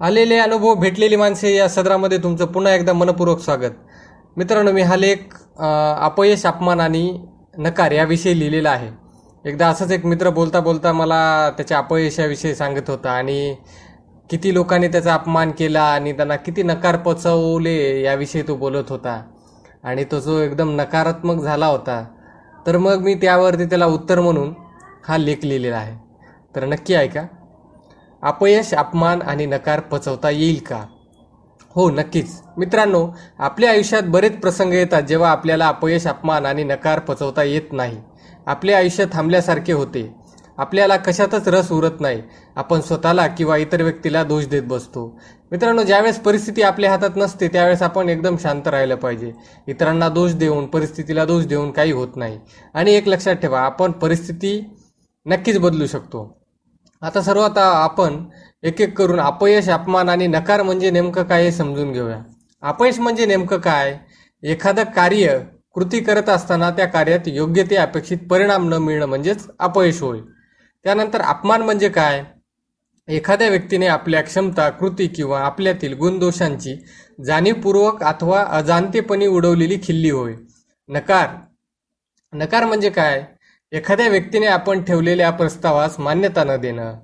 आलेले अनुभव भेटलेली माणसे या सदरामध्ये तुमचं पुन्हा एकदा मनपूर्वक स्वागत. मित्रांनो मी हा लेख अपयश अपमान आणि नकार याविषयी लिहिलेला आहे. एकदा असंच एक मित्र बोलता बोलता मला त्याच्या अपयशाविषयी सांगत होता आणि किती लोकांनी त्याचा अपमान केला आणि त्यांना किती नकार पचवले याविषयी तो बोलत होता. आणि तो जो एकदम नकारात्मक झाला होता. तर मग मी त्यावरती त्याला उत्तर म्हणून हा लेख लिहिलेला आहे. तर नक्की ऐका. अपयश अपमान आणि नकार पचवता येईल का? हो नक्कीच. मित्रांनो आपल्या आयुष्यात बरेच प्रसंग येतात जेव्हा आपल्याला अपयश अपमान आणि नकार पचवता येत नाही. आपले आयुष्य थांबल्यासारखे होते. आपल्याला कशातच रस उरत नाही. आपण स्वतःला किंवा इतर व्यक्तीला दोष देत बसतो. मित्रांनो ज्यावेळेस परिस्थिती आपल्या हातात नसते त्यावेळेस आपण एकदम शांत राहिलं पाहिजे. इतरांना दोष देऊन परिस्थितीला दोष देऊन काही होत नाही. आणि एक लक्षात ठेवा आपण परिस्थिती नक्कीच बदलू शकतो. आता सर्वात आपण एक एक करून अपयश अपमान आणि नकार म्हणजे नेमकं काय हे समजून घेऊया. अपयश म्हणजे नेमकं काय? एखादं कार्य कृती करत असताना त्या कार्यात योग्य ते अपेक्षित परिणाम न मिळणं म्हणजेच अपयश होय. त्यानंतर अपमान म्हणजे काय? एखाद्या व्यक्तीने आपल्या क्षमता कृती किंवा आपल्यातील गुणदोषांची जाणीवपूर्वक अथवा अजाणतेपणी उडवलेली खिल्ली होय. नकार. नकार म्हणजे काय? एखाद्या व्यक्तीने आपण ठेवलेल्या प्रस्तावास मान्यता न देणं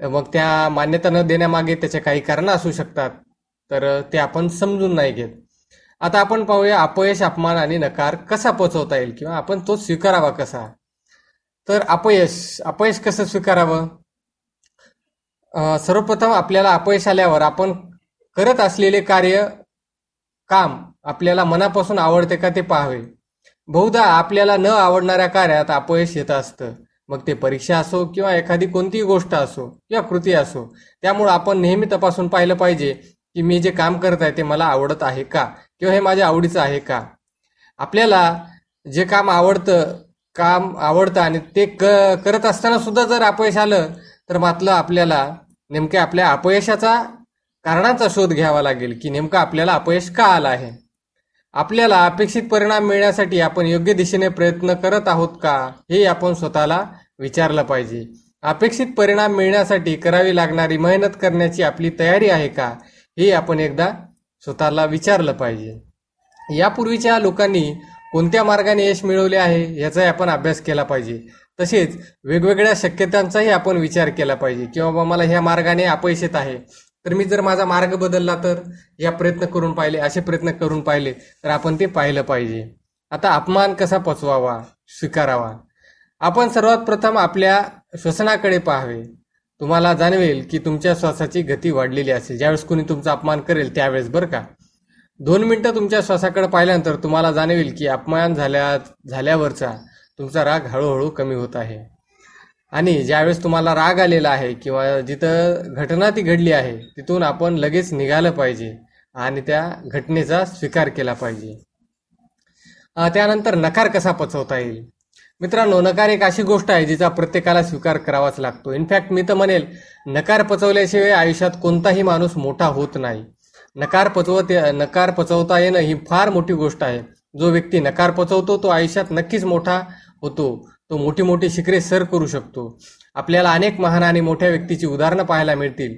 मग त्या मान्यता न देण्यामागे त्याचे काही कारण असू शकतात तर ते आपण समजून नाही घेत. आता आपण पाहूया अपयश अपमान आणि नकार कसा पोचवता येईल किंवा आपण तो स्वीकारावा कसा? तर अपयश अपयश कसं स्वीकारावं? सर्वप्रथम आपल्याला अपयश आल्यावर आपण करत असलेले कार्य काम आपल्याला मनापासून आवडते का ते पाहावे? बहुधा आपल्याला न आवडणाऱ्या कार्यात अपयश येत असतं. मग ते परीक्षा असो किंवा एखादी कोणतीही गोष्ट असो किंवा कृती असो त्यामुळे आपण नेहमी तपासून पाहिलं पाहिजे की मी जे काम करत आहे ते मला आवडत आहे का किंवा हे माझ्या आवडीचं आहे का. आपल्याला जे काम आवडतं काम आवडतं आणि ते क करत असताना सुद्धा जर अपयश आलं तर मात्र आपल्याला नेमक्या आपल्या अपयशाचा कारणाचा शोध घ्यावा लागेल की नेमकं आपल्याला अपयश का आलं आहे. आपल्याला अपेक्षित परिणाम मिळण्यासाठी आपण योग्य दिशेने प्रयत्न करत आहोत का हे आपण स्वतःला विचारलं पाहिजे. अपेक्षित परिणाम मिळण्यासाठी करावी लागणारी मेहनत करण्याची आपली तयारी आहे का हे आपण एकदा स्वतःला विचारलं पाहिजे. यापूर्वीच्या लोकांनी कोणत्या मार्गाने यश मिळवले आहे याचाही आपण अभ्यास केला पाहिजे. तसेच वेगवेगळ्या शक्यतांचाही आपण विचार केला पाहिजे किंवा बाबा मला ह्या मार्गाने अपयश येत आहे. तर मी जर माझा मार्ग बदलला तर? या प्रयत्न करून पाहिले असे प्रयत्न करून पाहिले तर आपण ते पाहिलं पाहिजे. आता अपमान कसा पचवावा? स्वीकारावा. आपण सर्वात प्रथम आपल्या श्वसनाकडे पाहावे. तुम्हाला जाणवेल की तुमच्या श्वासाची गती वाढलेली असेल. ज्यावेळेस कोणी तुमचा अपमान करेल त्यावेळेस बरं का? दोन मिनटं तुमच्या श्वासाकडे पाहिल्यानंतर तुम्हाला जाणवेल की अपमान झाल्या झाल्यावरचा तुमचा राग हळूहळू कमी होत आहे. आणि ज्यावेळेस तुम्हाला राग आलेला आहे किंवा जिथं घटना ती घडली आहे तिथून आपण लगेच निघालं पाहिजे आणि त्या घटनेचा स्वीकार केला पाहिजे. त्यानंतर नकार कसा पचवता येईल? मित्रांनो नकार एक अशी गोष्ट आहे जिचा प्रत्येकाला स्वीकार करावाच लागतो. इनफॅक्ट मी तर म्हणेल नकार पचवल्याशिवाय आयुष्यात कोणताही माणूस मोठा होत नाही. नकार पचवत नकार पचवता येणं ही फार मोठी गोष्ट आहे. जो व्यक्ती नकार पचवतो तो आयुष्यात नक्कीच मोठा होतो. तो मोठी मोठी शिखरे सर करू शकतो. आपल्याला अनेक महान आणि मोठ्या व्यक्तीची उदाहरणं पाहायला मिळतील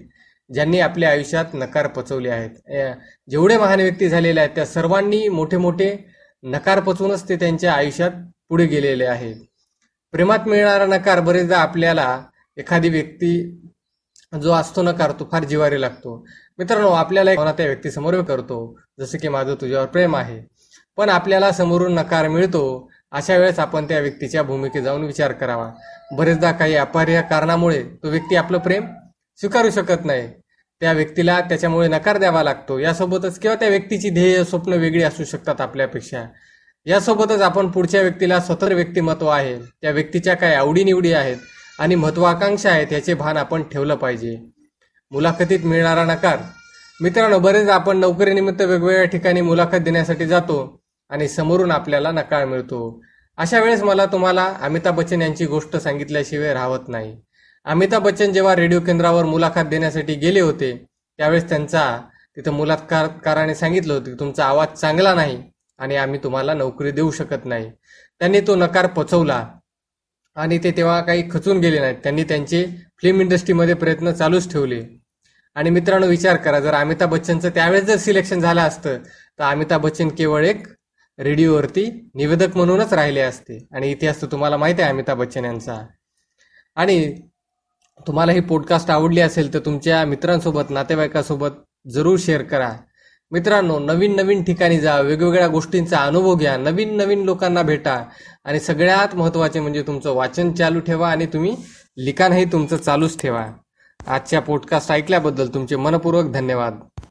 ज्यांनी आपल्या आयुष्यात नकार पचवले आहेत. जेवढे महान व्यक्ती झालेले आहेत त्या सर्वांनी मोठे मोठे नकार पचवूनच ते त्यांच्या आयुष्यात पुढे गेलेले आहेत. प्रेमात मिळणारा नकार बरेचदा आपल्याला एखादी व्यक्ती जो असतो नकार तो फार जिवारी लागतो. मित्रांनो आपल्याला एक त्या व्यक्तीसमोर करतो जसं की माझं तुझ्यावर प्रेम आहे. पण आपल्याला समोरून नकार मिळतो अशा वेळेस आपण त्या व्यक्तीच्या भूमिकेत जाऊन विचार करावा. बरेचदा काही अपरिय कारणामुळे तो व्यक्ती आपलं प्रेम स्वीकारू शकत नाही. त्या व्यक्तीला त्याच्यामुळे नकार द्यावा लागतो. यासोबतच किंवा त्या व्यक्तीची ध्येय स्वप्न वेगळी असू शकतात आपल्यापेक्षा. यासोबतच आपण पुढच्या व्यक्तीला स्वतंत्र व्यक्तिमत्व आहे. त्या व्यक्तीच्या काय आवडीनिवडी आहेत आणि महत्वाकांक्षा आहेत याचे भान आपण ठेवलं पाहिजे. मुलाखतीत मिळणारा नकार. मित्रांनो बरेच आपण नोकरीनिमित्त वेगवेगळ्या ठिकाणी मुलाखत देण्यासाठी जातो. आणि समोरून आपल्याला नकार मिळतो. अशा वेळेस मला तुम्हाला अमिताभ बच्चन यांची गोष्ट सांगितल्याशिवाय राहत नाही. अमिताभ बच्चन जेव्हा रेडिओ केंद्रावर मुलाखत देण्यासाठी गेले होते त्यावेळेस त्यांचा तिथं मुलाखतकाराने सांगितलं होतं की तुमचा आवाज चांगला नाही आणि आम्ही तुम्हाला नोकरी देऊ शकत नाही. त्यांनी तो नकार पचवला आणि ते तेव्हा काही खचून गेले नाहीत. त्यांनी त्यांचे फिल्म इंडस्ट्रीमध्ये प्रयत्न चालूच ठेवले. आणि मित्रांनो विचार करा जर अमिताभ बच्चनचं त्यावेळेस जर सिलेक्शन झालं असतं तर अमिताभ बच्चन केवळ एक रेडिओवरती निवेदक म्हणूनच राहिले असते. आणि इतिहास तर तुम्हाला माहिती आहे अमिताभ बच्चन यांचा. आणि तुम्हाला ही पॉडकास्ट आवडली असेल तर तुमच्या मित्रांसोबत नातेवाईकासोबत जरूर शेअर करा. मित्रांनो नवीन नवीन ठिकाणी जा वेगवेगळ्या गोष्टींचा अनुभव घ्या नवीन नवीन लोकांना भेटा. आणि सगळ्यात महत्त्वाचे म्हणजे तुमचं वाचन चालू ठेवा आणि तुम्ही लिखाणही तुमचं चालूच ठेवा. आजच्या पॉडकास्ट ऐकल्याबद्दल तुमचे मनपूर्वक धन्यवाद.